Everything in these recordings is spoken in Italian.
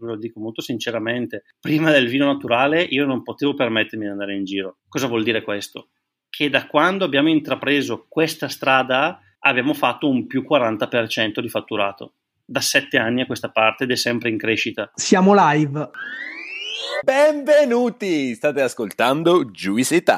ve lo dico molto sinceramente, prima del vino naturale io non potevo permettermi di andare in giro. Cosa vuol dire questo? Che da quando abbiamo intrapreso questa strada abbiamo fatto un più 40% di fatturato. Da sette anni a questa parte ed è sempre in crescita. Siamo live. Benvenuti! State ascoltando Juice It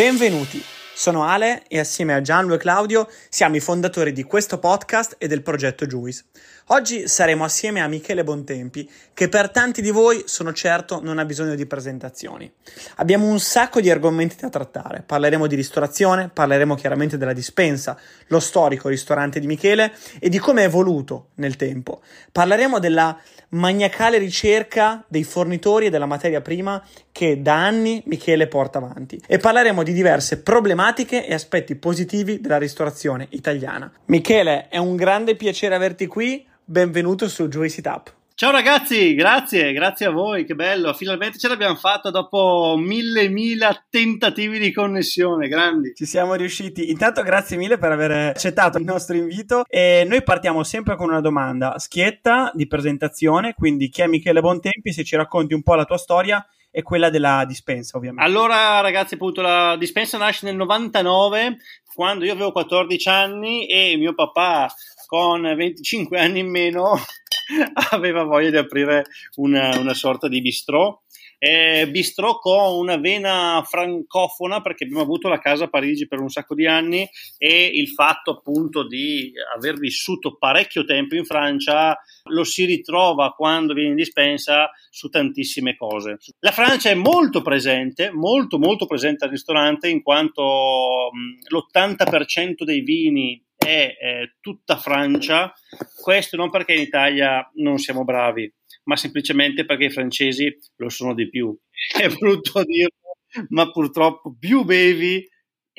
Benvenuti, sono Ale e assieme a Gianlu e Claudio siamo i fondatori di questo podcast e del progetto Juice. Oggi saremo assieme a Michele Bontempi, che per tanti di voi sono certo non ha bisogno di presentazioni. Abbiamo un sacco di argomenti da trattare. Parleremo di ristorazione, parleremo chiaramente della dispensa, lo storico ristorante di Michele e di come è evoluto nel tempo. Parleremo della maniacale ricerca dei fornitori e della materia prima che da anni Michele porta avanti e parleremo di diverse problematiche e aspetti positivi della ristorazione italiana. Michele, è un grande piacere averti qui benvenuto su Juice It Up. Ciao ragazzi, grazie, grazie a voi, che bello, finalmente ce l'abbiamo fatta dopo mille, mille tentativi di connessione, grandi. Ci siamo riusciti, intanto grazie mille per aver accettato il nostro invito e noi partiamo sempre con una domanda schietta di presentazione, quindi chi è Michele Bontempi, se ci racconti un po' la tua storia e quella della dispensa ovviamente. Allora ragazzi appunto la dispensa nasce nel 99 quando io avevo 14 anni e mio papà con 25 anni in meno aveva voglia di aprire una, una sorta di bistrò. Eh, bistrò con una vena francofona perché abbiamo avuto la casa a Parigi per un sacco di anni e il fatto appunto di aver vissuto parecchio tempo in Francia lo si ritrova quando viene in dispensa su tantissime cose. La Francia è molto presente, molto molto presente al ristorante in quanto mh, l'80% dei vini è eh, tutta Francia, questo non perché in Italia non siamo bravi, ma semplicemente perché i francesi lo sono di più. È brutto dirlo, ma purtroppo più bevi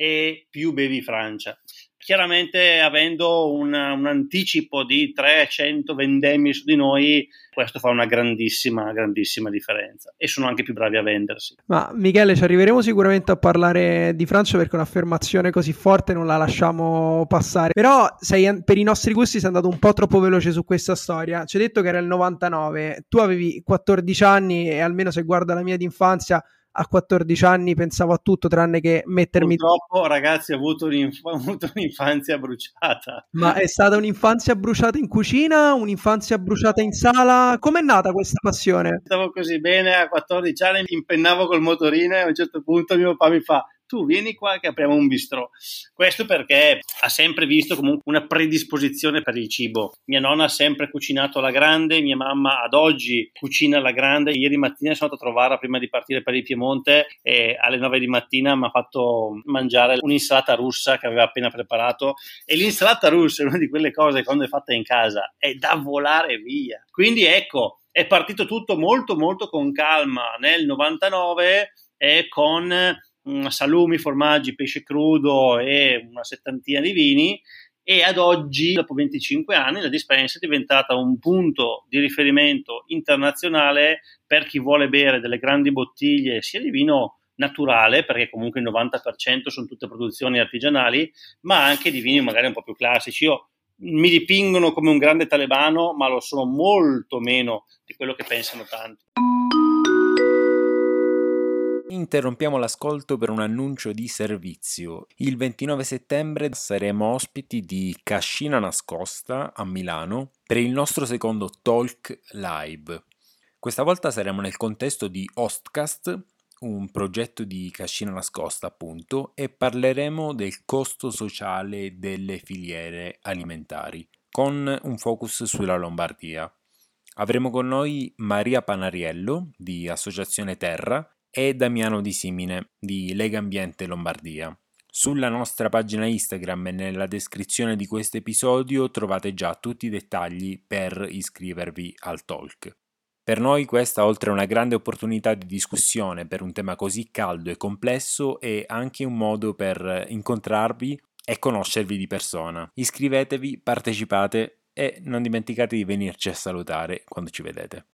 e più bevi Francia chiaramente avendo un, un, anticipo di 300 vendemmie su di noi, questo fa una grandissima, grandissima differenza e sono anche più bravi a vendersi. Ma Michele, ci arriveremo sicuramente a parlare di Francia perché un'affermazione così forte non la lasciamo passare. Però sei, per i nostri gusti sei andato un po' troppo veloce su questa storia. Ci hai detto che era il 99, tu avevi 14 anni e almeno se guarda la mia d'infanzia a 14 anni pensavo a tutto tranne che mettermi... Purtroppo ragazzi ho avuto, un'inf- ho avuto un'infanzia bruciata. Ma è stata un'infanzia bruciata in cucina, un'infanzia bruciata in sala? Com'è nata questa passione? Stavo così bene a 14 anni, mi impennavo col motorino e a un certo punto mio papà mi fa tu vieni qua che apriamo un bistrò. Questo perché ha sempre visto comunque una predisposizione per il cibo. Mia nonna ha sempre cucinato alla grande, mia mamma ad oggi cucina alla grande. Ieri mattina sono andato a trovarla prima di partire per il Piemonte e alle 9 di mattina mi ha fatto mangiare un'insalata russa che aveva appena preparato e l'insalata russa è una di quelle cose quando è fatta in casa è da volare via. Quindi ecco, è partito tutto molto molto con calma nel 99 e con salumi, formaggi, pesce crudo e una settantina di vini e ad oggi, dopo 25 anni, la dispensa è diventata un punto di riferimento internazionale per chi vuole bere delle grandi bottiglie sia di vino naturale, perché comunque il 90% sono tutte produzioni artigianali, ma anche di vini magari un po' più classici. Io mi dipingono come un grande talebano, ma lo sono molto meno di quello che pensano tanti. Interrompiamo l'ascolto per un annuncio di servizio. Il 29 settembre saremo ospiti di Cascina Nascosta a Milano per il nostro secondo Talk Live. Questa volta saremo nel contesto di Hostcast, un progetto di Cascina Nascosta appunto, e parleremo del costo sociale delle filiere alimentari, con un focus sulla Lombardia. Avremo con noi Maria Panariello di Associazione Terra e Damiano Di Simine di Lega Ambiente Lombardia. Sulla nostra pagina Instagram e nella descrizione di questo episodio trovate già tutti i dettagli per iscrivervi al talk. Per noi questa, oltre a una grande opportunità di discussione per un tema così caldo e complesso, è anche un modo per incontrarvi e conoscervi di persona. Iscrivetevi, partecipate e non dimenticate di venirci a salutare quando ci vedete.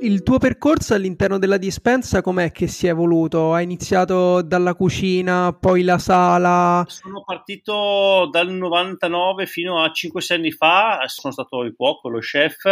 Il tuo percorso all'interno della dispensa com'è che si è evoluto? Hai iniziato dalla cucina, poi la sala? Sono partito dal 99 fino a 5-6 anni fa, sono stato il cuoco, lo chef,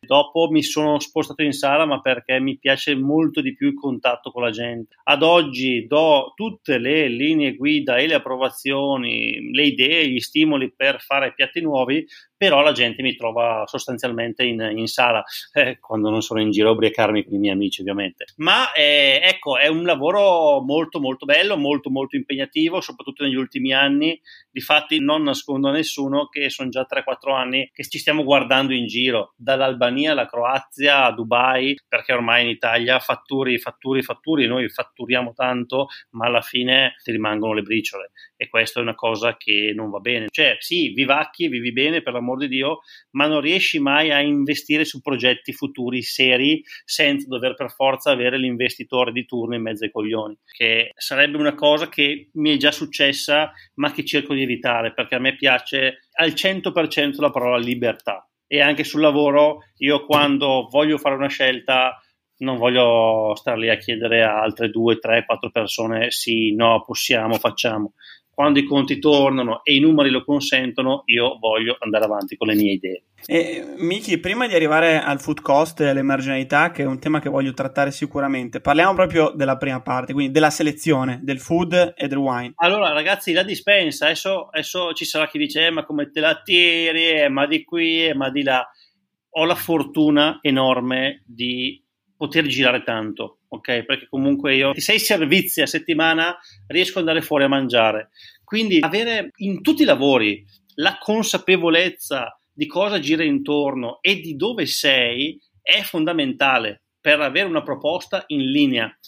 dopo mi sono spostato in sala ma perché mi piace molto di più il contatto con la gente. Ad oggi do tutte le linee guida e le approvazioni, le idee, gli stimoli per fare piatti nuovi però la gente mi trova sostanzialmente in, in sala eh, quando non sono in giro a ubriacarmi con i miei amici ovviamente. Ma eh, ecco è un lavoro molto molto bello molto molto impegnativo soprattutto negli ultimi anni. Difatti non nascondo a nessuno che sono già 3-4 anni che ci stiamo guardando in giro dall'Albania alla Croazia a Dubai perché ormai in Italia fatturi fatturi fatturi noi fatturiamo tanto ma alla fine ti rimangono le briciole. E questa è una cosa che non va bene. Cioè sì vivacchi vivi bene per la amor di Dio, ma non riesci mai a investire su progetti futuri seri senza dover per forza avere l'investitore di turno in mezzo ai coglioni, che sarebbe una cosa che mi è già successa, ma che cerco di evitare perché a me piace al 100% la parola libertà. E anche sul lavoro, io quando voglio fare una scelta, non voglio stare lì a chiedere a altre due, tre, quattro persone sì, no, possiamo, facciamo quando i conti tornano e i numeri lo consentono, io voglio andare avanti con le mie idee. E, Miki, prima di arrivare al food cost e alle marginalità, che è un tema che voglio trattare sicuramente, parliamo proprio della prima parte, quindi della selezione del food e del wine. Allora, ragazzi, la dispensa, adesso, adesso ci sarà chi dice, eh, ma come te la tiri, eh, ma di qui, eh, ma di là. Ho la fortuna enorme di poter girare tanto, ok? Perché comunque io sei servizi a settimana riesco ad andare fuori a mangiare. Quindi avere in tutti i lavori la consapevolezza di cosa gira intorno e di dove sei è fondamentale per avere una proposta in linea.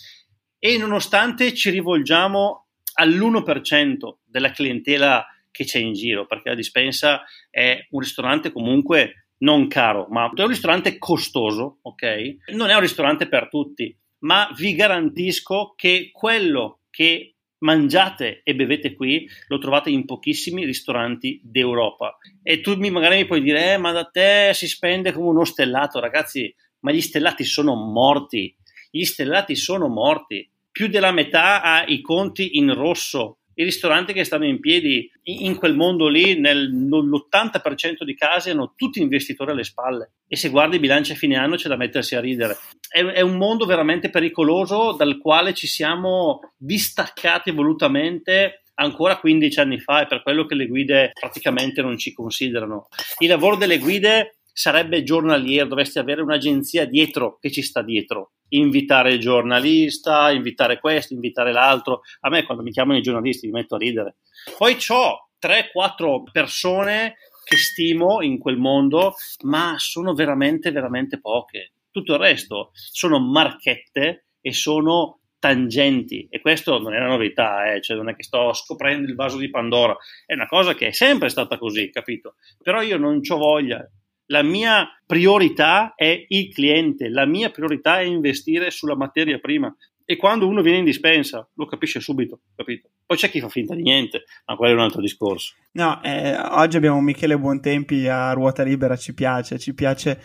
E nonostante ci rivolgiamo all'1% della clientela che c'è in giro, perché la dispensa è un ristorante comunque non caro, ma è un ristorante costoso, ok? Non è un ristorante per tutti, ma vi garantisco che quello che mangiate e bevete qui lo trovate in pochissimi ristoranti d'Europa. E tu magari mi puoi dire, eh, ma da te si spende come uno stellato, ragazzi, ma gli stellati sono morti. Gli stellati sono morti. Più della metà ha i conti in rosso i ristoranti che stanno in piedi in quel mondo lì, nell'80% di casi, hanno tutti investitori alle spalle. E se guardi i bilanci a fine anno c'è da mettersi a ridere. È, è un mondo veramente pericoloso dal quale ci siamo distaccati volutamente ancora 15 anni fa, è per quello che le guide praticamente non ci considerano. Il lavoro delle guide sarebbe giornaliero, dovresti avere un'agenzia dietro che ci sta dietro invitare il giornalista, invitare questo, invitare l'altro. A me quando mi chiamano i giornalisti mi metto a ridere. Poi ho 3-4 persone che stimo in quel mondo, ma sono veramente, veramente poche. Tutto il resto sono marchette e sono tangenti e questo non è una novità, eh? cioè non è che sto scoprendo il vaso di Pandora, è una cosa che è sempre stata così, capito? Però io non ho voglia la mia priorità è il cliente, la mia priorità è investire sulla materia prima. E quando uno viene in dispensa lo capisce subito, capito? Poi c'è chi fa finta di niente, ma quello è un altro discorso. No, eh, oggi abbiamo Michele Buontempi a ruota libera, ci piace, ci piace.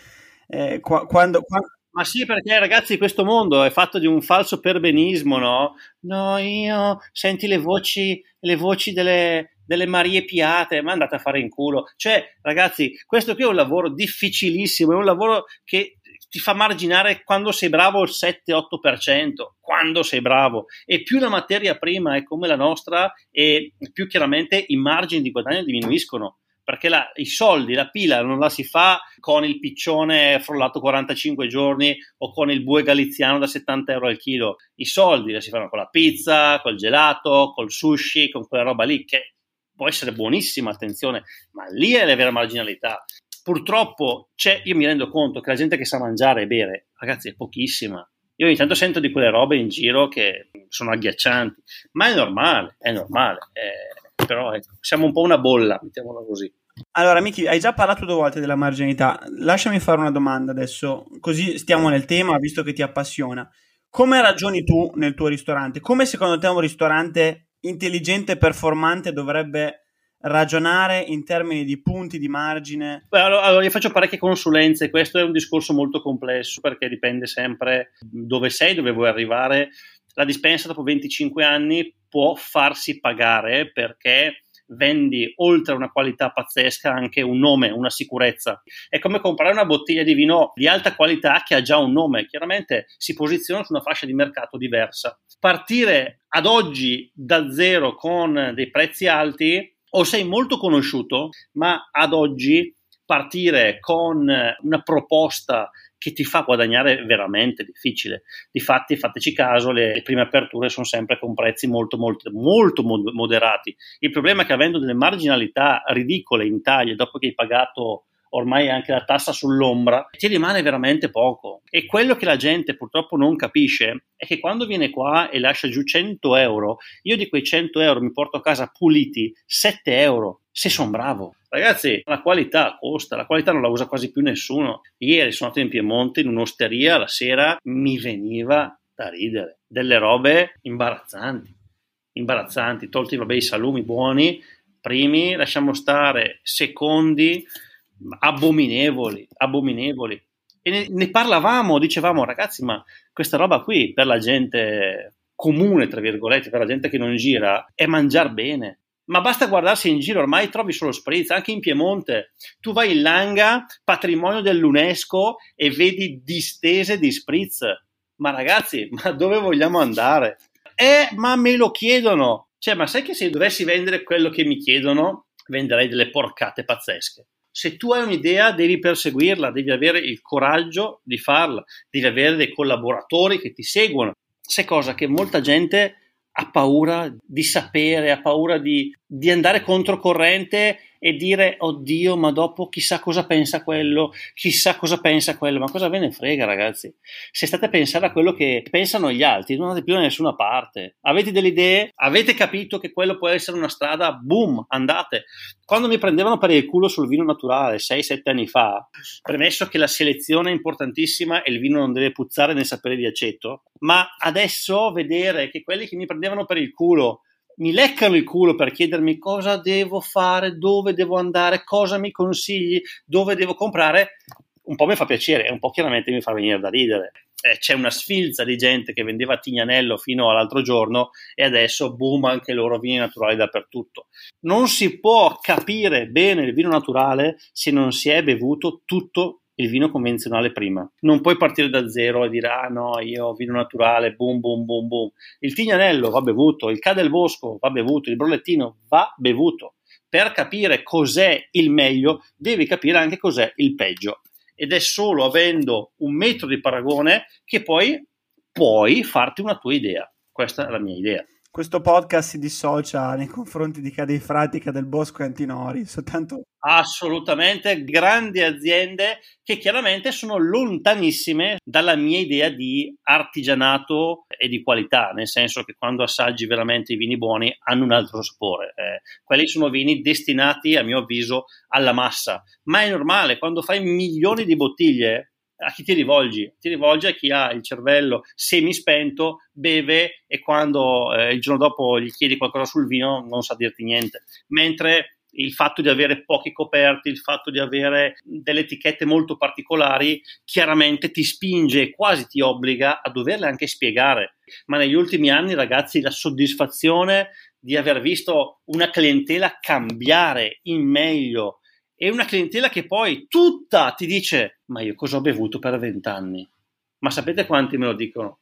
Eh, qua, quando, quando... Ma sì, perché ragazzi, questo mondo è fatto di un falso perbenismo, no? No, io senti le voci, le voci delle, delle Marie Piate, ma andate a fare in culo. Cioè, ragazzi, questo qui è un lavoro difficilissimo, è un lavoro che ti fa marginare quando sei bravo il 7-8%, quando sei bravo. E più la materia prima è come la nostra, e più chiaramente i margini di guadagno diminuiscono. Perché la, i soldi, la pila non la si fa con il piccione frullato 45 giorni o con il bue galiziano da 70 euro al chilo. I soldi la si fanno con la pizza, col gelato, col sushi, con quella roba lì che può essere buonissima, attenzione, ma lì è la vera marginalità. Purtroppo c'è, io mi rendo conto che la gente che sa mangiare e bere, ragazzi, è pochissima. Io ogni tanto sento di quelle robe in giro che sono agghiaccianti, ma è normale, è normale. Eh, però ecco, siamo un po' una bolla, mettiamola così. Allora, Miki, hai già parlato due volte della marginalità. Lasciami fare una domanda adesso, così stiamo nel tema, visto che ti appassiona. Come ragioni tu nel tuo ristorante? Come secondo te un ristorante intelligente e performante dovrebbe ragionare in termini di punti di margine? Beh, allora, allora, io faccio parecchie consulenze, questo è un discorso molto complesso perché dipende sempre dove sei, dove vuoi arrivare. La dispensa dopo 25 anni può farsi pagare perché vendi oltre a una qualità pazzesca anche un nome, una sicurezza. È come comprare una bottiglia di vino di alta qualità che ha già un nome, chiaramente si posiziona su una fascia di mercato diversa. Partire ad oggi da zero con dei prezzi alti o sei molto conosciuto, ma ad oggi partire con una proposta che ti fa guadagnare veramente difficile. Difatti, fateci caso, le, le, prime aperture sono sempre con prezzi molto, molto, molto moderati. Il problema è che avendo delle marginalità ridicole in Italia, dopo che hai pagato ormai anche la tassa sull'ombra, ti rimane veramente poco. E quello che la gente purtroppo non capisce è che quando viene qua e lascia giù 100 euro, io di quei 100 euro mi porto a casa puliti 7 euro se sono bravo. Ragazzi, la qualità costa, la qualità non la usa quasi più nessuno. Ieri sono andato in Piemonte in un'osteria, la sera mi veniva da ridere. Delle robe imbarazzanti, imbarazzanti, tolti vabbè i salumi buoni, primi, lasciamo stare, secondi, abominevoli, abominevoli. E ne, ne parlavamo, dicevamo ragazzi, ma questa roba qui per la gente comune, tra virgolette, per la gente che non gira, è mangiare bene ma basta guardarsi in giro, ormai trovi solo spritz, anche in Piemonte. Tu vai in Langa, patrimonio dell'UNESCO, e vedi distese di spritz. Ma ragazzi, ma dove vogliamo andare? Eh, ma me lo chiedono. Cioè, ma sai che se dovessi vendere quello che mi chiedono, venderei delle porcate pazzesche. Se tu hai un'idea, devi perseguirla, devi avere il coraggio di farla, devi avere dei collaboratori che ti seguono. Sai cosa che molta gente ha paura di sapere, ha paura di, di andare controcorrente e dire oddio ma dopo chissà cosa pensa quello chissà cosa pensa quello. Ma cosa ve ne frega ragazzi? Se state a pensare a quello che pensano gli altri non andate più da nessuna parte. Avete delle idee? Avete capito che quello può essere una strada? Boom andate. Quando mi prendevano per il culo sul vino naturale 6-7 anni fa premesso che la selezione è importantissima e il vino non deve puzzare né sapere di aceto ma adesso vedere che quelli che mi prendevano per il culo mi leccano il culo per chiedermi cosa devo fare, dove devo andare, cosa mi consigli, dove devo comprare, un po' mi fa piacere e un po' chiaramente mi fa venire da ridere. Eh, c'è una sfilza di gente che vendeva Tignanello fino all'altro giorno e adesso boom anche loro vini naturali dappertutto. Non si può capire bene il vino naturale se non si è bevuto tutto il vino convenzionale prima. Non puoi partire da zero e dire ah no, io vino naturale, boom boom boom boom. Il tignanello va bevuto, il Ca del Bosco va bevuto, il brollettino va bevuto. Per capire cos'è il meglio, devi capire anche cos'è il peggio. Ed è solo avendo un metro di paragone che poi puoi farti una tua idea. Questa è la mia idea questo podcast si dissocia nei confronti di Cadei Frati, del Bosco e Antinori, soltanto... Assolutamente, grandi aziende che chiaramente sono lontanissime dalla mia idea di artigianato e di qualità, nel senso che quando assaggi veramente i vini buoni hanno un altro sapore. Eh, quelli sono vini destinati, a mio avviso, alla massa, ma è normale, quando fai milioni di bottiglie a chi ti rivolgi? Ti rivolgi a chi ha il cervello semispento, beve e quando eh, il giorno dopo gli chiedi qualcosa sul vino non sa dirti niente. Mentre il fatto di avere pochi coperti, il fatto di avere delle etichette molto particolari, chiaramente ti spinge e quasi ti obbliga a doverle anche spiegare. Ma negli ultimi anni, ragazzi, la soddisfazione di aver visto una clientela cambiare in meglio e una clientela che poi tutta ti dice ma io cosa ho bevuto per vent'anni? Ma sapete quanti me lo dicono?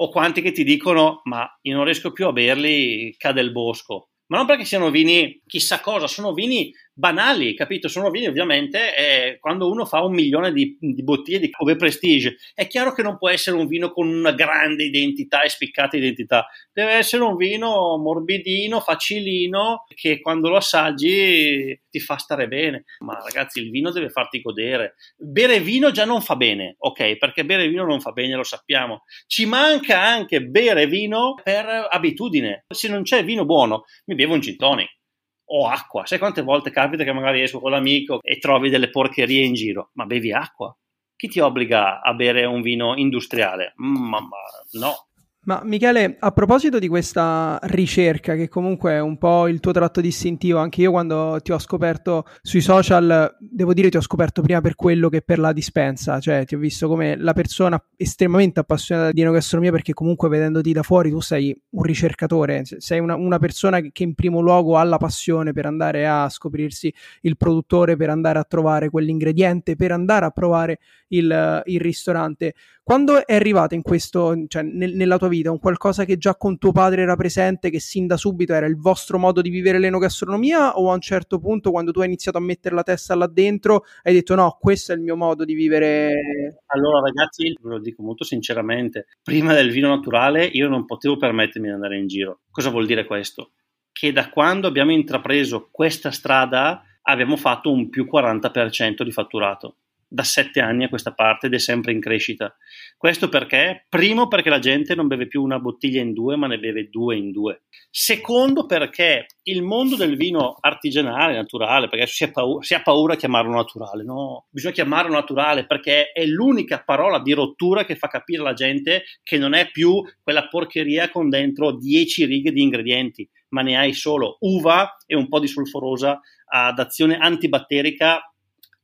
O quanti che ti dicono ma io non riesco più a berli, cade il bosco. Ma non perché siano vini chissà cosa, sono vini banali, capito? Sono vini ovviamente eh, quando uno fa un milione di, di, bottiglie di Cove Prestige. È chiaro che non può essere un vino con una grande identità e spiccata identità, deve essere un vino morbidino, facilino, che quando lo assaggi ti fa stare bene. Ma ragazzi, il vino deve farti godere. Bere vino già non fa bene, ok? Perché bere vino non fa bene, lo sappiamo. Ci manca anche bere vino per abitudine. Se non c'è vino buono, mi bevo un gin tonic o acqua. Sai quante volte capita che magari esco con l'amico e trovi delle porcherie in giro? Ma bevi acqua. Chi ti obbliga a bere un vino industriale? Mm, no. Ma Michele, a proposito di questa ricerca, che comunque è un po' il tuo tratto distintivo, anche io quando ti ho scoperto sui social, devo dire ti ho scoperto prima per quello che per la dispensa, cioè ti ho visto come la persona estremamente appassionata di enogastronomia perché comunque vedendoti da fuori tu sei un ricercatore, sei una, una persona che in primo luogo ha la passione per andare a scoprirsi il produttore, per andare a trovare quell'ingrediente, per andare a provare il, il ristorante. Quando è arrivata in questo, cioè nel, nella tua vita, un qualcosa che già con tuo padre era presente, che sin da subito era il vostro modo di vivere l'enogastronomia, o a un certo punto, quando tu hai iniziato a mettere la testa là dentro, hai detto no, questo è il mio modo di vivere? Allora, ragazzi, ve lo dico molto sinceramente, prima del vino naturale io non potevo permettermi di andare in giro. Cosa vuol dire questo? Che da quando abbiamo intrapreso questa strada abbiamo fatto un più 40% di fatturato da sette anni a questa parte ed è sempre in crescita. Questo perché? Primo perché la gente non beve più una bottiglia in due, ma ne beve due in due. Secondo perché il mondo del vino artigianale, naturale, perché si ha paura, si ha paura a chiamarlo naturale, no? Bisogna chiamarlo naturale perché è l'unica parola di rottura che fa capire alla gente che non è più quella porcheria con dentro 10 righe di ingredienti, ma ne hai solo uva e un po' di sulforosa ad azione antibatterica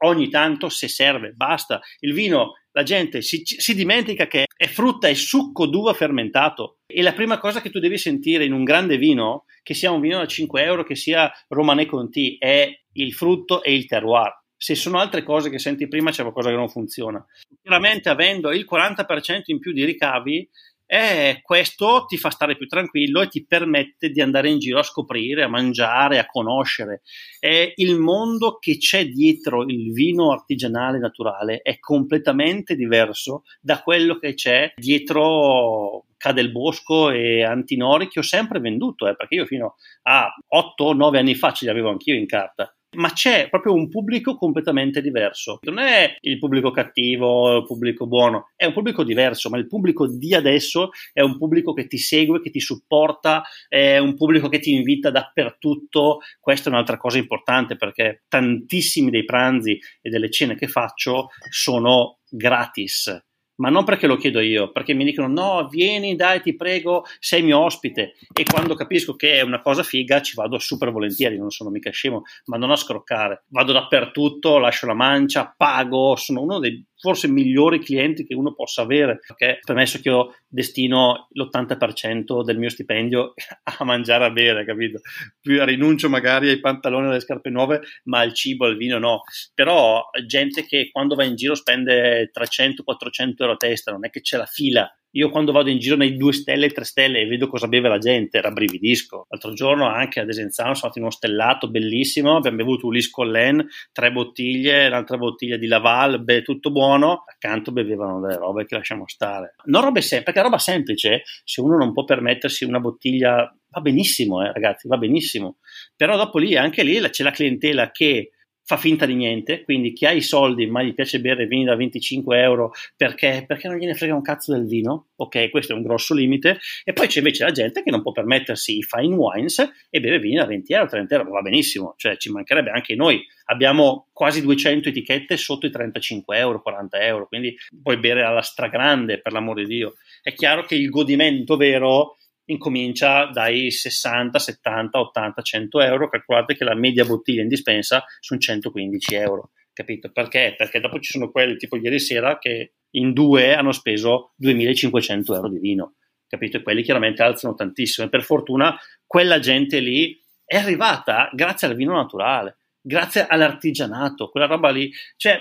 ogni tanto se serve, basta. Il vino, la gente si, si, dimentica che è frutta e succo d'uva fermentato. E la prima cosa che tu devi sentire in un grande vino, che sia un vino da 5 euro, che sia Romanée Conti, è il frutto e il terroir. Se sono altre cose che senti prima, c'è qualcosa che non funziona. Chiaramente, avendo il 40% in più di ricavi, e questo ti fa stare più tranquillo e ti permette di andare in giro a scoprire, a mangiare, a conoscere. E il mondo che c'è dietro il vino artigianale naturale è completamente diverso da quello che c'è dietro Cadelbosco e Antinori che ho sempre venduto, eh, perché io fino a 8-9 anni fa ce li avevo anch'io in carta ma c'è proprio un pubblico completamente diverso. Non è il pubblico cattivo, il pubblico buono, è un pubblico diverso, ma il pubblico di adesso è un pubblico che ti segue, che ti supporta, è un pubblico che ti invita dappertutto. Questa è un'altra cosa importante perché tantissimi dei pranzi e delle cene che faccio sono gratis ma non perché lo chiedo io, perché mi dicono no, vieni, dai, ti prego, sei mio ospite. E quando capisco che è una cosa figa, ci vado super volentieri, non sono mica scemo, ma non a scroccare. Vado dappertutto, lascio la mancia, pago, sono uno dei forse migliori clienti che uno possa avere, perché premesso che io destino l'80% del mio stipendio a mangiare a bere, capito? Più rinuncio magari ai pantaloni e alle scarpe nuove, ma al cibo, al vino no. Però gente che quando va in giro spende 300-400 euro a testa, non è che c'è la fila io quando vado in giro nei 2 stelle e 3 stelle e vedo cosa beve la gente, rabbrividisco. L'altro giorno anche ad Esenzano sono stato in uno stellato bellissimo, abbiamo bevuto un Liscollen, tre bottiglie, un'altra bottiglia di Laval, beh, tutto buono. Accanto bevevano delle robe che lasciamo stare. Non robe semplici, perché roba semplice, se uno non può permettersi una bottiglia, va benissimo, eh, ragazzi, va benissimo. Però dopo lì, anche lì c'è la clientela che fa finta di niente, quindi chi ha i soldi ma gli piace bere vini da 25 euro perché, perché non gliene frega un cazzo del vino, ok, questo è un grosso limite, e poi c'è invece la gente che non può permettersi i fine wines e beve vini da 20 euro, 30 euro, va benissimo, cioè ci mancherebbe anche noi, abbiamo quasi 200 etichette sotto i 35 euro, 40 euro, quindi puoi bere alla stragrande per l'amore di Dio. È chiaro che il godimento vero incomincia dai 60, 70, 80, 100 euro. Calcolate che la media bottiglia in dispensa sono 115 euro. Capito? Perché? Perché dopo ci sono quelli tipo ieri sera che in due hanno speso 2500 euro di vino. Capito? E quelli chiaramente alzano tantissimo. E per fortuna quella gente lì è arrivata grazie al vino naturale, grazie all'artigianato, quella roba lì. Cioè,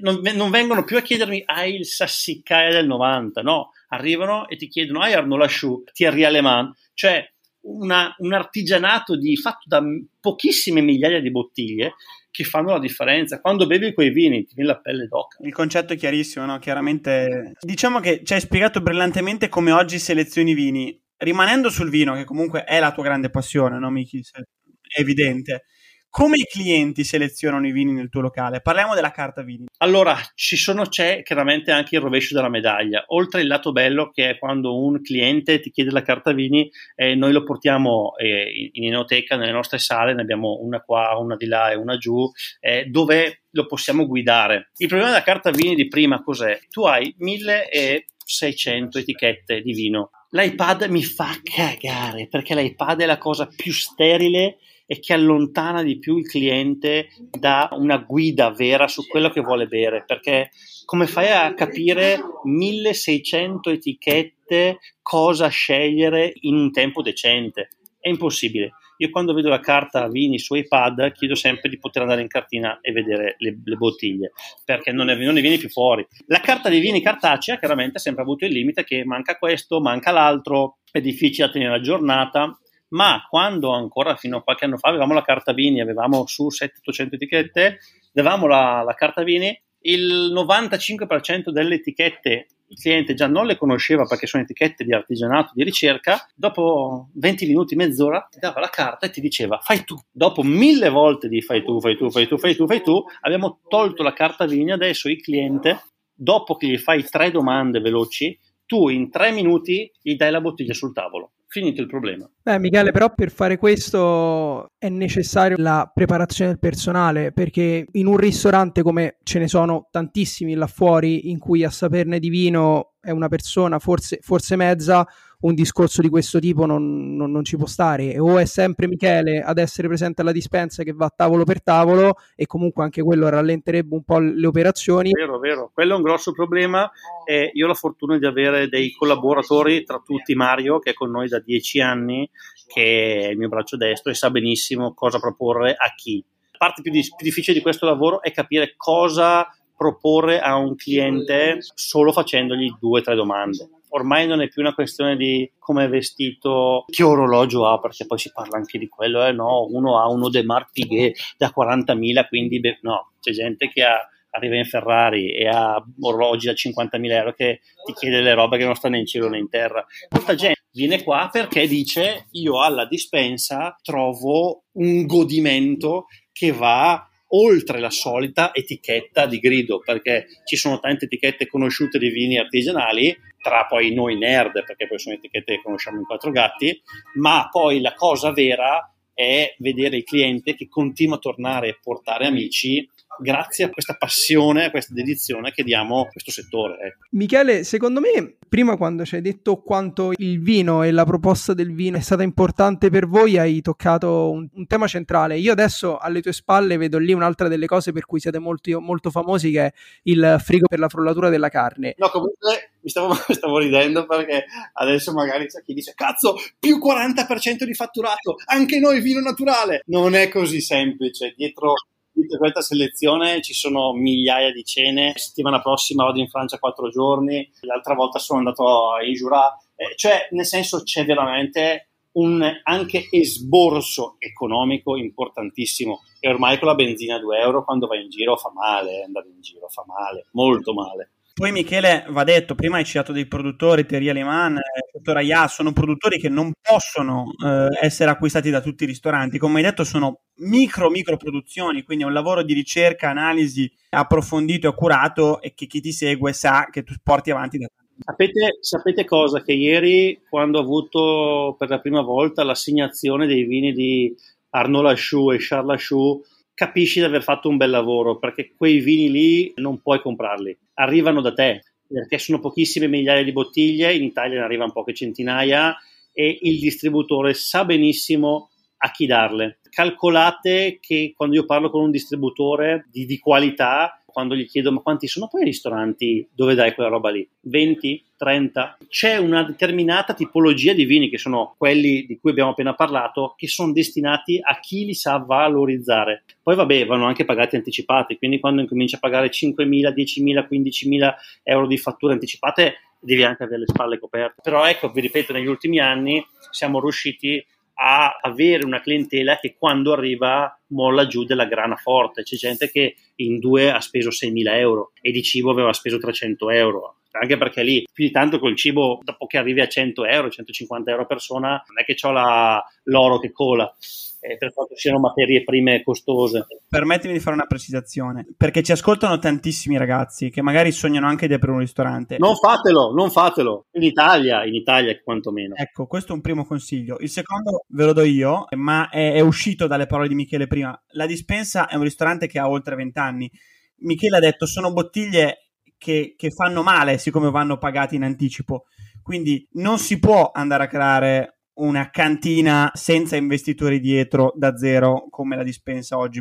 non, non vengono più a chiedermi hai il sassicaia del 90, no arrivano e ti chiedono hai Arnaud Lachou, Thierry Allemand, cioè una, un artigianato di, fatto da pochissime migliaia di bottiglie che fanno la differenza. Quando bevi quei vini ti viene la pelle d'oca. Il concetto è chiarissimo, no? Chiaramente. Diciamo che ci hai spiegato brillantemente come oggi selezioni vini. Rimanendo sul vino, che comunque è la tua grande passione, no, Miki? È evidente. Come i clienti selezionano i vini nel tuo locale? Parliamo della carta vini. Allora, ci sono, c'è chiaramente anche il rovescio della medaglia. Oltre il lato bello che è quando un cliente ti chiede la carta vini, eh, noi lo portiamo eh, in enoteca, nelle nostre sale, ne abbiamo una qua, una di là e una giù, eh, dove lo possiamo guidare. Il problema della carta vini di prima cos'è? Tu hai 1000 e 600 etichette di vino. L'iPad mi fa cagare perché l'iPad è la cosa più sterile e che allontana di più il cliente da una guida vera su quello che vuole bere, perché come fai a capire 1600 etichette cosa scegliere in un tempo decente? È impossibile. Io quando vedo la carta vini su iPad chiedo sempre di poter andare in cartina e vedere le, le bottiglie, perché non ne, non ne viene più fuori. La carta dei vini cartacea chiaramente ha sempre avuto il limite che manca questo, manca l'altro, è difficile da tenere giornata ma quando ancora fino a qualche anno fa avevamo la carta Vini, avevamo su 700-800 etichette, avevamo la, la carta Vini, il 95% delle etichette il cliente già non le conosceva perché sono etichette di artigianato, di ricerca, dopo 20 minuti, mezz'ora ti dava la carta e ti diceva fai tu. Dopo mille volte di fai tu, fai tu, fai tu, fai tu, fai tu, abbiamo tolto la carta Vini, adesso il cliente, dopo che gli fai tre domande veloci, tu in tre minuti gli dai la bottiglia sul tavolo finito il problema. Beh, Michele, però per fare questo è necessaria la preparazione del personale, perché in un ristorante come ce ne sono tantissimi là fuori, in cui a saperne di vino è una persona, forse, forse mezza, un discorso di questo tipo non, non, non, ci può stare. O è sempre Michele ad essere presente alla dispensa che va tavolo per tavolo e comunque anche quello rallenterebbe un po' le operazioni. Vero, vero. Quello è un grosso problema. E io ho la fortuna di avere dei collaboratori, tra tutti Mario, che è con noi da dieci anni, che è il mio braccio destro e sa benissimo cosa proporre a chi. La parte più, di, più difficile di questo lavoro è capire cosa proporre a un cliente solo facendogli due o tre domande ormai non è più una questione di come è vestito, che orologio ha, perché poi si parla anche di quello, eh no, uno ha uno De Mar Piguet da 40.000, quindi beh, no, c'è gente che ha, arriva in Ferrari e ha orologi da 50.000 euro che ti chiede le robe che non stanno in cielo né in terra. Molta gente viene qua perché dice io alla dispensa trovo un godimento che va oltre la solita etichetta di grido, perché ci sono tante etichette conosciute di vini artigianali tra poi noi nerd, perché poi sono etichette che conosciamo in quattro gatti, ma poi la cosa vera è vedere il cliente che continua a tornare e portare amici grazie a questa passione, a questa dedizione che diamo a questo settore. Ecco. Michele, secondo me, prima quando ci hai detto quanto il vino e la proposta del vino è stata importante per voi, hai toccato un, un tema centrale. Io adesso alle tue spalle vedo lì un'altra delle cose per cui siete molto, molto famosi, che è il frigo per la frullatura della carne. No, comunque mi stavo, stavo ridendo perché adesso magari c'è chi dice cazzo, più 40% di fatturato, anche noi vino naturale. Non è così semplice, dietro dietro questa selezione ci sono migliaia di cene. La settimana prossima vado in Francia quattro giorni, l'altra volta sono andato a Jura. Eh, cioè, nel senso, c'è veramente un anche esborso economico importantissimo. E ormai con la benzina a 2 euro quando vai in giro fa male, andare in giro fa male, molto male. Poi Michele, va detto, prima hai citato dei produttori, Terry Aleman, eh, Raya, sono produttori che non possono eh, essere acquistati da tutti i ristoranti, come hai detto sono micro micro produzioni, quindi è un lavoro di ricerca, analisi approfondito e accurato e che chi ti segue sa che tu porti avanti da tanto. Sapete, sapete cosa? Che ieri quando ho avuto per la prima volta l'assegnazione dei vini di Arnaud Lachou e Charles Lachou capisci di aver fatto un bel lavoro perché quei vini lì non puoi comprarli, arrivano da te perché sono pochissime migliaia di bottiglie, in Italia ne arrivano poche centinaia e il distributore sa benissimo a chi darle. Calcolate che quando io parlo con un distributore di, di qualità quando gli chiedo ma quanti sono poi i ristoranti dove dai quella roba lì? 20? 30? C'è una determinata tipologia di vini che sono quelli di cui abbiamo appena parlato che sono destinati a chi li sa valorizzare. Poi vabbè, vanno anche pagati anticipati, quindi quando incominci a pagare 5.000, 10.000, 15.000 euro di fatture anticipate devi anche avere le spalle coperte. Però ecco, vi ripeto, negli ultimi anni siamo riusciti a avere una clientela che quando arriva molla giù della grana forte. C'è gente che in due ha speso 6.000 euro e di cibo aveva speso 300 euro. Anche perché lì, più di tanto col cibo, dopo che arrivi a 100 euro, 150 euro a persona, non è che ho la, l'oro che cola eh, per quanto siano materie prime costose. Permettimi di fare una precisazione, perché ci ascoltano tantissimi ragazzi che magari sognano anche di aprire un ristorante. Non fatelo, non fatelo. In Italia, in Italia quantomeno. Ecco, questo è un primo consiglio. Il secondo ve lo do io, ma è, è uscito dalle parole di Michele prima. La dispensa è un ristorante che ha oltre 20 anni. Michele ha detto sono bottiglie che, che fanno male siccome vanno pagati in anticipo. Quindi non si può andare a creare una cantina senza investitori dietro da zero come la dispensa oggi.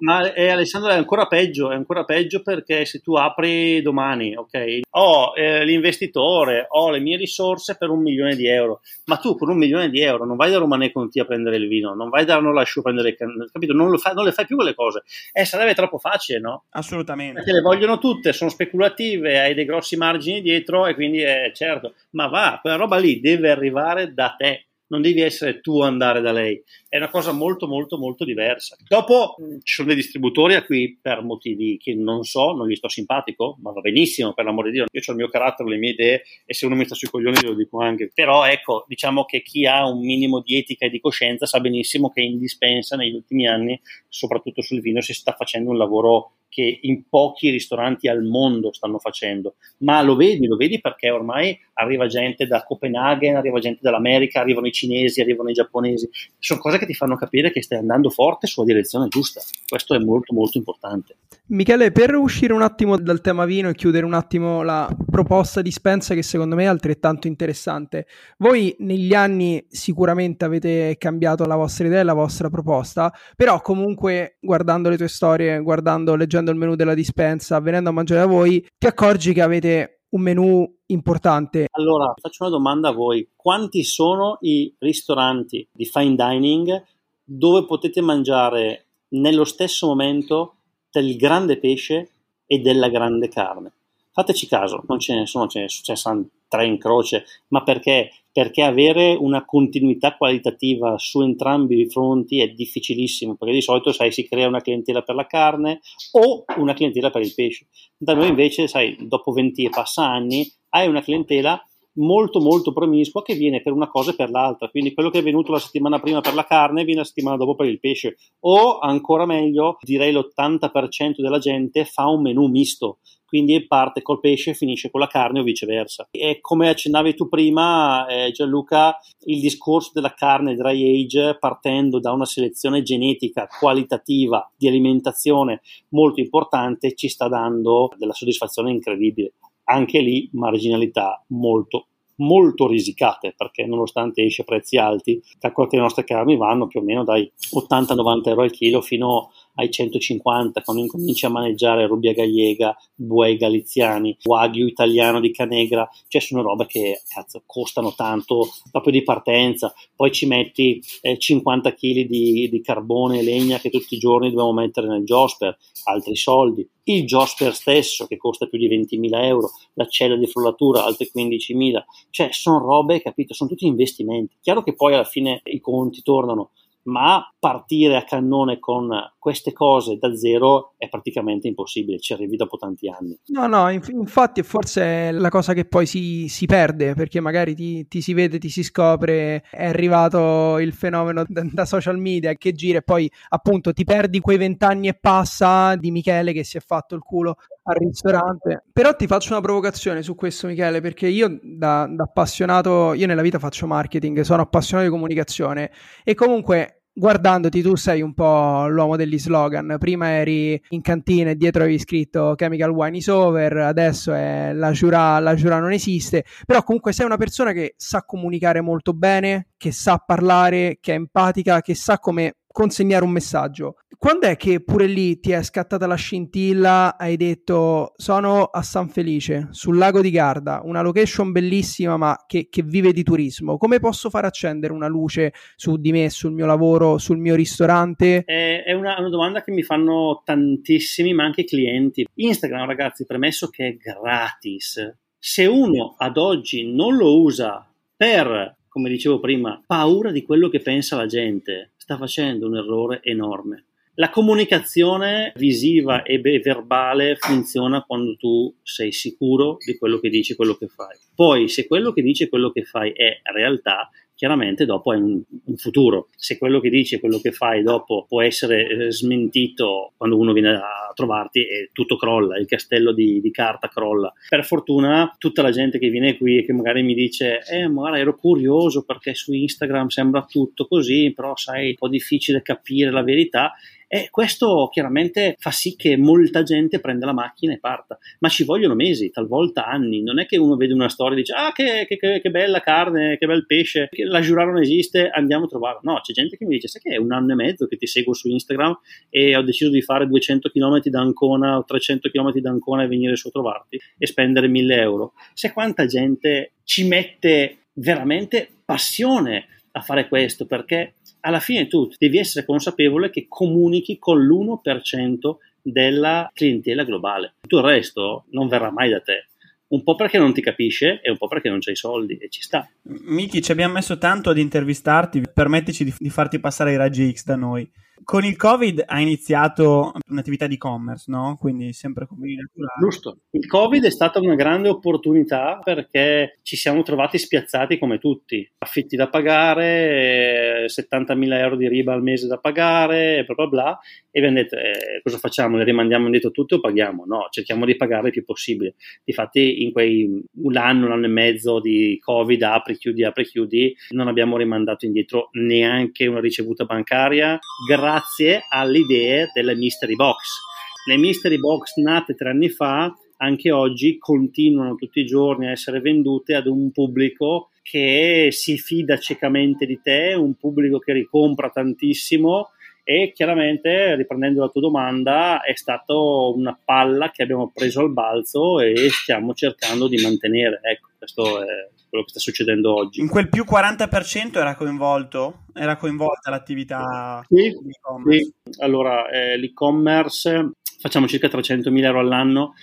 Ma è, Alessandro è ancora peggio, è ancora peggio perché se tu apri domani, ok, ho eh, l'investitore, ho le mie risorse per un milione di euro, ma tu con un milione di euro non vai da Romane Conti a prendere il vino, non vai da Arno a prendere il can- capito? Non, fa, non, le fai più quelle cose. Eh, sarebbe troppo facile, no? Assolutamente. Perché le vogliono tutte, sono speculative, hai dei grossi margini dietro e quindi è certo, ma va, quella roba lì deve arrivare da te non devi essere tu a andare da lei, è una cosa molto molto molto diversa. Dopo ci sono dei distributori a cui per motivi che non so, non gli sto simpatico, ma va benissimo per l'amore di Dio, io ho il mio carattere, le mie idee e se uno mi sta sui coglioni lo dico anche, però ecco, diciamo che chi ha un minimo di etica e di coscienza sa benissimo che in dispensa negli ultimi anni, soprattutto sul vino, si sta facendo un lavoro che in pochi ristoranti al mondo stanno facendo, ma lo vedi, lo vedi perché ormai arriva gente da Copenaghen, arriva gente dall'America, arrivano i cinesi, arrivano i giapponesi, sono cose che ti fanno capire che stai andando forte sulla direzione giusta, questo è molto molto importante. Michele, per uscire un attimo dal tema vino e chiudere un attimo la proposta di Spencer che secondo me è altrettanto interessante, voi negli anni sicuramente avete cambiato la vostra idea e la vostra proposta, però comunque guardando le tue storie, guardando, leggendo leggendo il menu della dispensa, venendo a mangiare da voi, ti accorgi che avete un menu importante. Allora, faccio una domanda a voi. Quanti sono i ristoranti di fine dining dove potete mangiare nello stesso momento del grande pesce e della grande carne? Fateci caso, non ce ne sono, ce ne sono tre in croce, ma perché? Perché avere una continuità qualitativa su entrambi i fronti è difficilissimo, perché di solito, sai, si crea una clientela per la carne o una clientela per il pesce. Da noi invece, sai, dopo 20 e passa anni, hai una clientela molto molto promiscua che viene per una cosa e per l'altra quindi quello che è venuto la settimana prima per la carne viene la settimana dopo per il pesce o ancora meglio direi l'80% della gente fa un menù misto quindi parte col pesce e finisce con la carne o viceversa. E come accennavi tu prima, eh, Gianluca, il discorso della carne dry age partendo da una selezione genetica qualitativa di alimentazione molto importante ci sta dando della soddisfazione incredibile. Anche lì marginalità molto molto risicate perché nonostante esce a prezzi alti, calcola che le nostre carni vanno più o meno dai 80-90 euro al chilo fino ai 150 quando incominci a maneggiare Rubbia Gallega, Buoi Galiziani, Wagyu italiano di Canegra, cioè sono robe che cazzo, costano tanto proprio di partenza, poi ci metti eh, 50 kg di, di carbone e legna che tutti i giorni dobbiamo mettere nel Josper, altri soldi, il Josper stesso che costa più di 20.000 euro, la cella di frullatura altri 15.000, cioè sono robe, capito, sono tutti investimenti. Chiaro che poi alla fine i conti tornano, ma partire a cannone con queste cose da zero è praticamente impossibile, ci arrivi dopo tanti anni. No, no, inf- infatti forse è la cosa che poi si, si perde, perché magari ti, ti, si vede, ti si scopre, è arrivato il fenomeno da, da, social media che gira e poi appunto ti perdi quei vent'anni e passa di Michele che si è fatto il culo al ristorante. Però ti faccio una provocazione su questo Michele, perché io da, da appassionato, io nella vita faccio marketing, sono appassionato di comunicazione e comunque guardandoti tu sei un po' l'uomo degli slogan. Prima eri in cantina e dietro avevi scritto Chemical Wine is over, adesso è la Jura, la Jura non esiste. Però comunque sei una persona che sa comunicare molto bene, che sa parlare, che è empatica, che sa come consegnare un messaggio. Quando è che pure lì ti è scattata la scintilla, hai detto sono a San Felice, sul lago di Garda, una location bellissima ma che, che vive di turismo, come posso far accendere una luce su di me, sul mio lavoro, sul mio ristorante? È, è una, una domanda che mi fanno tantissimi ma anche clienti. Instagram ragazzi, premesso che è gratis, se uno ad oggi non lo usa per come dicevo prima, paura di quello che pensa la gente, sta facendo un errore enorme. La comunicazione visiva e verbale funziona quando tu sei sicuro di quello che dici, quello che fai. Poi, se quello che dici e quello che fai è realtà, chiaramente dopo hai un, un, futuro. Se quello che dici e quello che fai dopo può essere eh, smentito quando uno viene a trovarti e tutto crolla, il castello di, di, carta crolla. Per fortuna tutta la gente che viene qui e che magari mi dice eh magari ero curioso perché su Instagram sembra tutto così, però sai è un po' difficile capire la verità E questo chiaramente fa sì che molta gente prenda la macchina e parta, ma ci vogliono mesi, talvolta anni. Non è che uno vede una storia e dice ah che, che, che bella carne, che bel pesce, la giurare non esiste, andiamo a trovarlo. No, c'è gente che mi dice sai che è un anno e mezzo che ti seguo su Instagram e ho deciso di fare 200 km da Ancona o 300 km da Ancona e venire su a trovarti e spendere 1000 euro. Sai quanta gente ci mette veramente passione a fare questo perché alla fine tu devi essere consapevole che comunichi con l'1% della clientela globale. Tutto il resto non verrà mai da te. Un po' perché non ti capisce e un po' perché non c'hai soldi e ci sta. Miki, ci abbiamo messo tanto ad intervistarti, permettici di, di farti passare i raggi X da noi. Con il Covid ha iniziato un'attività di e-commerce, no? Quindi sempre come naturale. Giusto. Il Covid è stata una grande opportunità perché ci siamo trovati spiazzati come tutti. Affitti da pagare, 70.000 euro di riba al mese da pagare, bla bla bla. E abbiamo detto, eh, cosa facciamo? Le rimandiamo indietro tutto o paghiamo? No, cerchiamo di pagare il più possibile. Difatti in quei un anno, un anno e mezzo di Covid, apri, chiudi, apri, chiudi, non abbiamo rimandato indietro neanche una ricevuta bancaria. Grazie grazie alle idee delle mystery box. Le mystery box nate tre anni fa anche oggi continuano tutti i giorni a essere vendute ad un pubblico che si fida ciecamente di te, un pubblico che ricompra tantissimo e chiaramente riprendendo la tua domanda è stata una palla che abbiamo preso al balzo e stiamo cercando di mantenere. Ecco, questo è quello che sta succedendo oggi. In quel più 40% era coinvolto? Era coinvolta l'attività sì, e-commerce? Sì. Allora, eh, l'e-commerce facciamo circa 300.000 euro all'anno,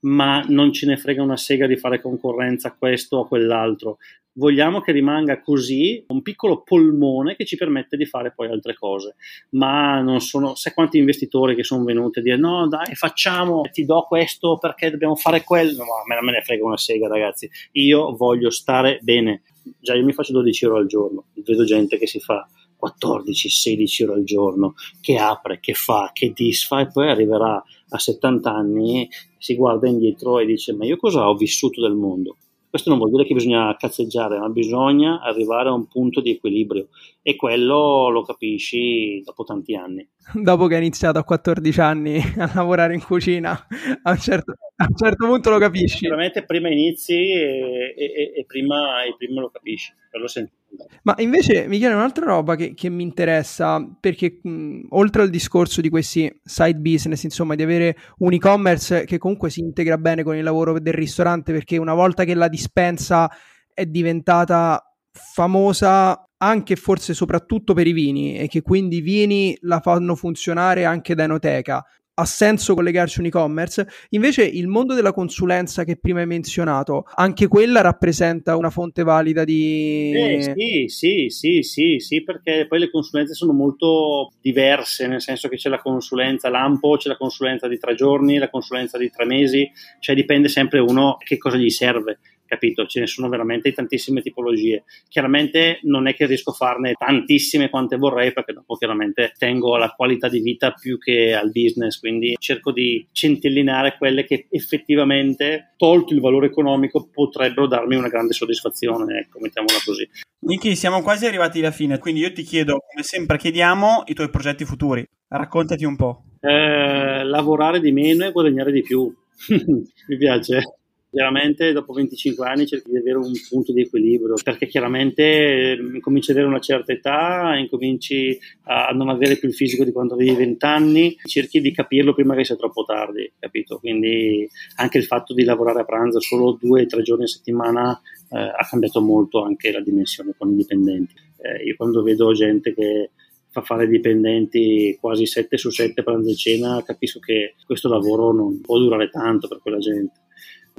ma non ce ne frega una sega di fare concorrenza a questo o a quell'altro. Vogliamo che rimanga così un piccolo polmone che ci permette di fare poi altre cose. Ma non sono, sai quanti investitori che sono venuti a dire no, dai, facciamo, ti do questo perché dobbiamo fare quello. No, me me ne frega una sega, ragazzi. Io voglio stare bene. Già io mi faccio 12 euro al giorno, vedo gente che si fa 14-16 euro al giorno, che apre, che fa, che disfa e poi arriverà a 70 anni, si guarda indietro e dice ma io cosa ho vissuto del mondo? Questo non vuol dire che bisogna cazzeggiare, ma bisogna arrivare a un punto di equilibrio e quello lo capisci dopo tanti anni. Dopo che hai iniziato a 14 anni a lavorare in cucina, a un certo, a un certo punto lo capisci. Sicuramente prima inizi e, e, e, prima, e prima, lo capisci, lo senti. Ma invece, Michele, un'altra roba che, che mi interessa, perché mh, oltre al discorso di questi side business, insomma, di avere un e-commerce che comunque si integra bene con il lavoro del ristorante, perché una volta che la dispensa è diventata famosa anche forse soprattutto per i vini e che quindi i vini la fanno funzionare anche da enoteca ha senso collegarci un e-commerce. Invece il mondo della consulenza che prima hai menzionato, anche quella rappresenta una fonte valida di... Eh, sì, sì, sì, sì, sì, perché poi le consulenze sono molto diverse, nel senso che c'è la consulenza lampo, c'è la consulenza di tre giorni, la consulenza di tre mesi, cioè dipende sempre uno che cosa gli serve capito? Ce ne sono veramente tantissime tipologie. Chiaramente non è che riesco a farne tantissime quante vorrei perché dopo chiaramente tengo alla qualità di vita più che al business, quindi cerco di centellinare quelle che effettivamente, tolto il valore economico, potrebbero darmi una grande soddisfazione, ecco, mettiamola così. Niki, siamo quasi arrivati alla fine, quindi io ti chiedo, come sempre chiediamo, i tuoi progetti futuri. Raccontati un po'. Eh, lavorare di meno e guadagnare di più. Mi piace chiaramente dopo 25 anni cerchi di avere un punto di equilibrio perché chiaramente eh, incominci ad avere una certa età, incominci a non avere più il fisico di quando avevi 20 anni, cerchi di capirlo prima che sia troppo tardi, capito? Quindi anche il fatto di lavorare a pranzo solo due o tre giorni a settimana eh, ha cambiato molto anche la dimensione con i dipendenti. Eh, io quando vedo gente che fa fare dipendenti quasi 7 su 7 pranzo e cena, capisco che questo lavoro non può durare tanto per quella gente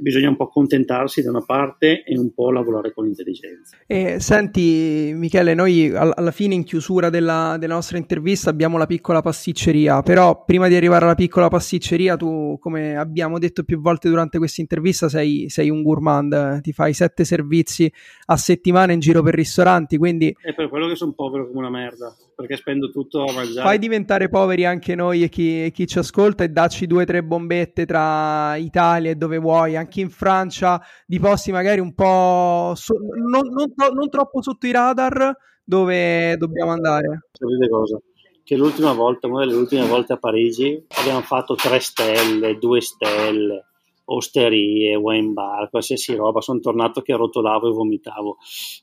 bisogna un po' accontentarsi da una parte e un po' lavorare con intelligenza. E, senti Michele, noi alla fine in chiusura della, della, nostra intervista abbiamo la piccola pasticceria, però prima di arrivare alla piccola pasticceria tu, come abbiamo detto più volte durante questa intervista, sei, sei un gourmand, ti fai sette servizi a settimana in giro per ristoranti, quindi... È per quello che sono povero come una merda, perché spendo tutto a mangiare. Fai diventare poveri anche noi e chi, e chi ci ascolta e dacci due o tre bombette tra Italia e dove vuoi, anche anche in Francia di posti magari un po' so- non, non, non, troppo sotto i radar dove dobbiamo andare. Sapete cosa? che l'ultima volta, una delle ultime volte a Parigi, abbiamo fatto tre stelle, due stelle, osterie, wine bar, qualsiasi roba, sono tornato che rotolavo e vomitavo.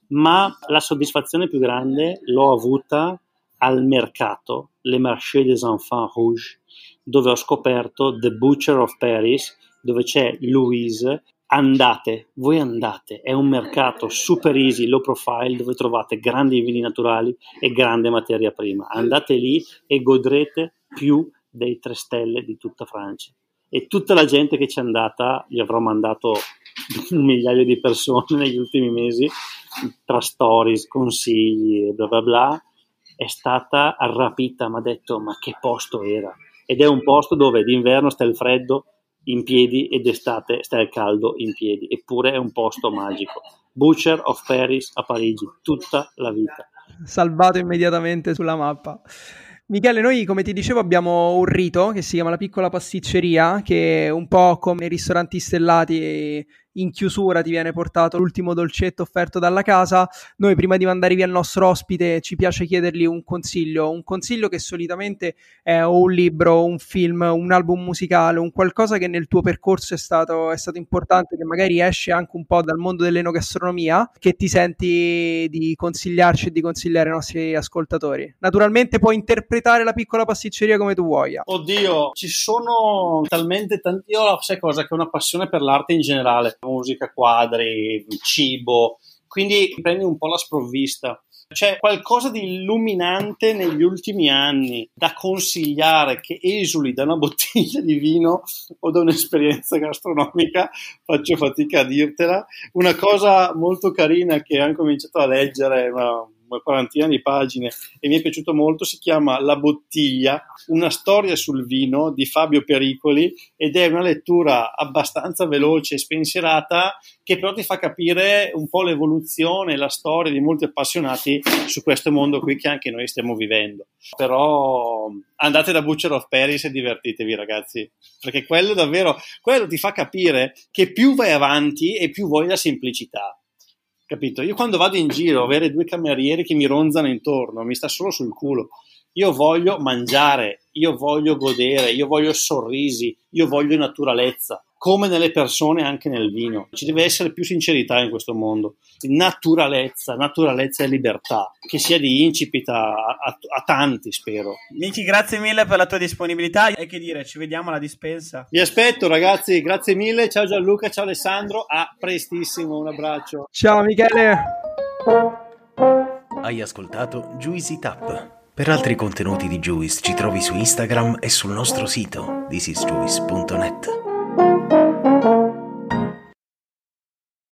Ma la soddisfazione più grande l'ho avuta al mercato, Le Marché des Enfants Rouges, dove ho scoperto The Butcher of Paris, dove c'è Louise andate, voi andate, è un mercato super easy, low profile dove trovate grandi vini naturali e grande materia prima. Andate lì e godrete più dei tre stelle di tutta Francia. E tutta la gente che ci è andata, gli avrò mandato un migliaio di persone negli ultimi mesi, tra stories, consigli e bla bla bla, è stata rapita, mi ha detto ma che posto era. Ed è un posto dove d'inverno sta il freddo, in piedi ed estate sta il caldo in piedi, eppure è un posto magico. Butcher of Paris a Parigi, tutta la vita. Salvato immediatamente sulla mappa. Michele, noi come ti dicevo abbiamo un rito che si chiama la piccola pasticceria, che è un po' come i ristoranti stellati in chiusura ti viene portato l'ultimo dolcetto offerto dalla casa. Noi prima di mandare via il nostro ospite ci piace chiedergli un consiglio, un consiglio che solitamente è o un libro, un film, un album musicale, un qualcosa che nel tuo percorso è stato, è stato importante, che magari esce anche un po' dal mondo dell'enogastronomia, che ti senti di consigliarci e di consigliare ai nostri ascoltatori. Naturalmente puoi interpretare la piccola pasticceria come tu vuoi. Oddio, ci sono talmente tanti... Io sai cosa? Che ho una passione per l'arte in generale musica, quadri, cibo, quindi prendi un po' la sprovvista. C'è qualcosa di illuminante negli ultimi anni da consigliare che esuli da una bottiglia di vino o da un'esperienza gastronomica, faccio fatica a dirtela. Una cosa molto carina che ho cominciato a leggere, una, una quarantina di pagine e mi è piaciuto molto, si chiama La bottiglia, una storia sul vino di Fabio Pericoli ed è una lettura abbastanza veloce e spensierata che però ti fa capire un po' l'evoluzione, la storia di molti appassionati su questo mondo qui che anche noi stiamo vivendo. Però andate da Butcher of Paris e divertitevi ragazzi, perché quello davvero, quello ti fa capire che più vai avanti e più vuoi la semplicità capito? Io quando vado in giro avere due camerieri che mi ronzano intorno, mi sta solo sul culo. Io voglio mangiare, io voglio godere, io voglio sorrisi, io voglio naturalezza come nelle persone anche nel vino. Ci deve essere più sincerità in questo mondo. Naturalezza, naturalezza e libertà, che sia di incipit a, a, a tanti, spero. Miki, grazie mille per la tua disponibilità e che dire, ci vediamo alla dispensa. Vi aspetto ragazzi, grazie mille, ciao Gianluca, ciao Alessandro, a prestissimo, un abbraccio. Ciao Michele. Hai ascoltato Juicy Tap. Per altri contenuti di Juice ci trovi su Instagram e sul nostro sito thisisjuice.net. Thank you.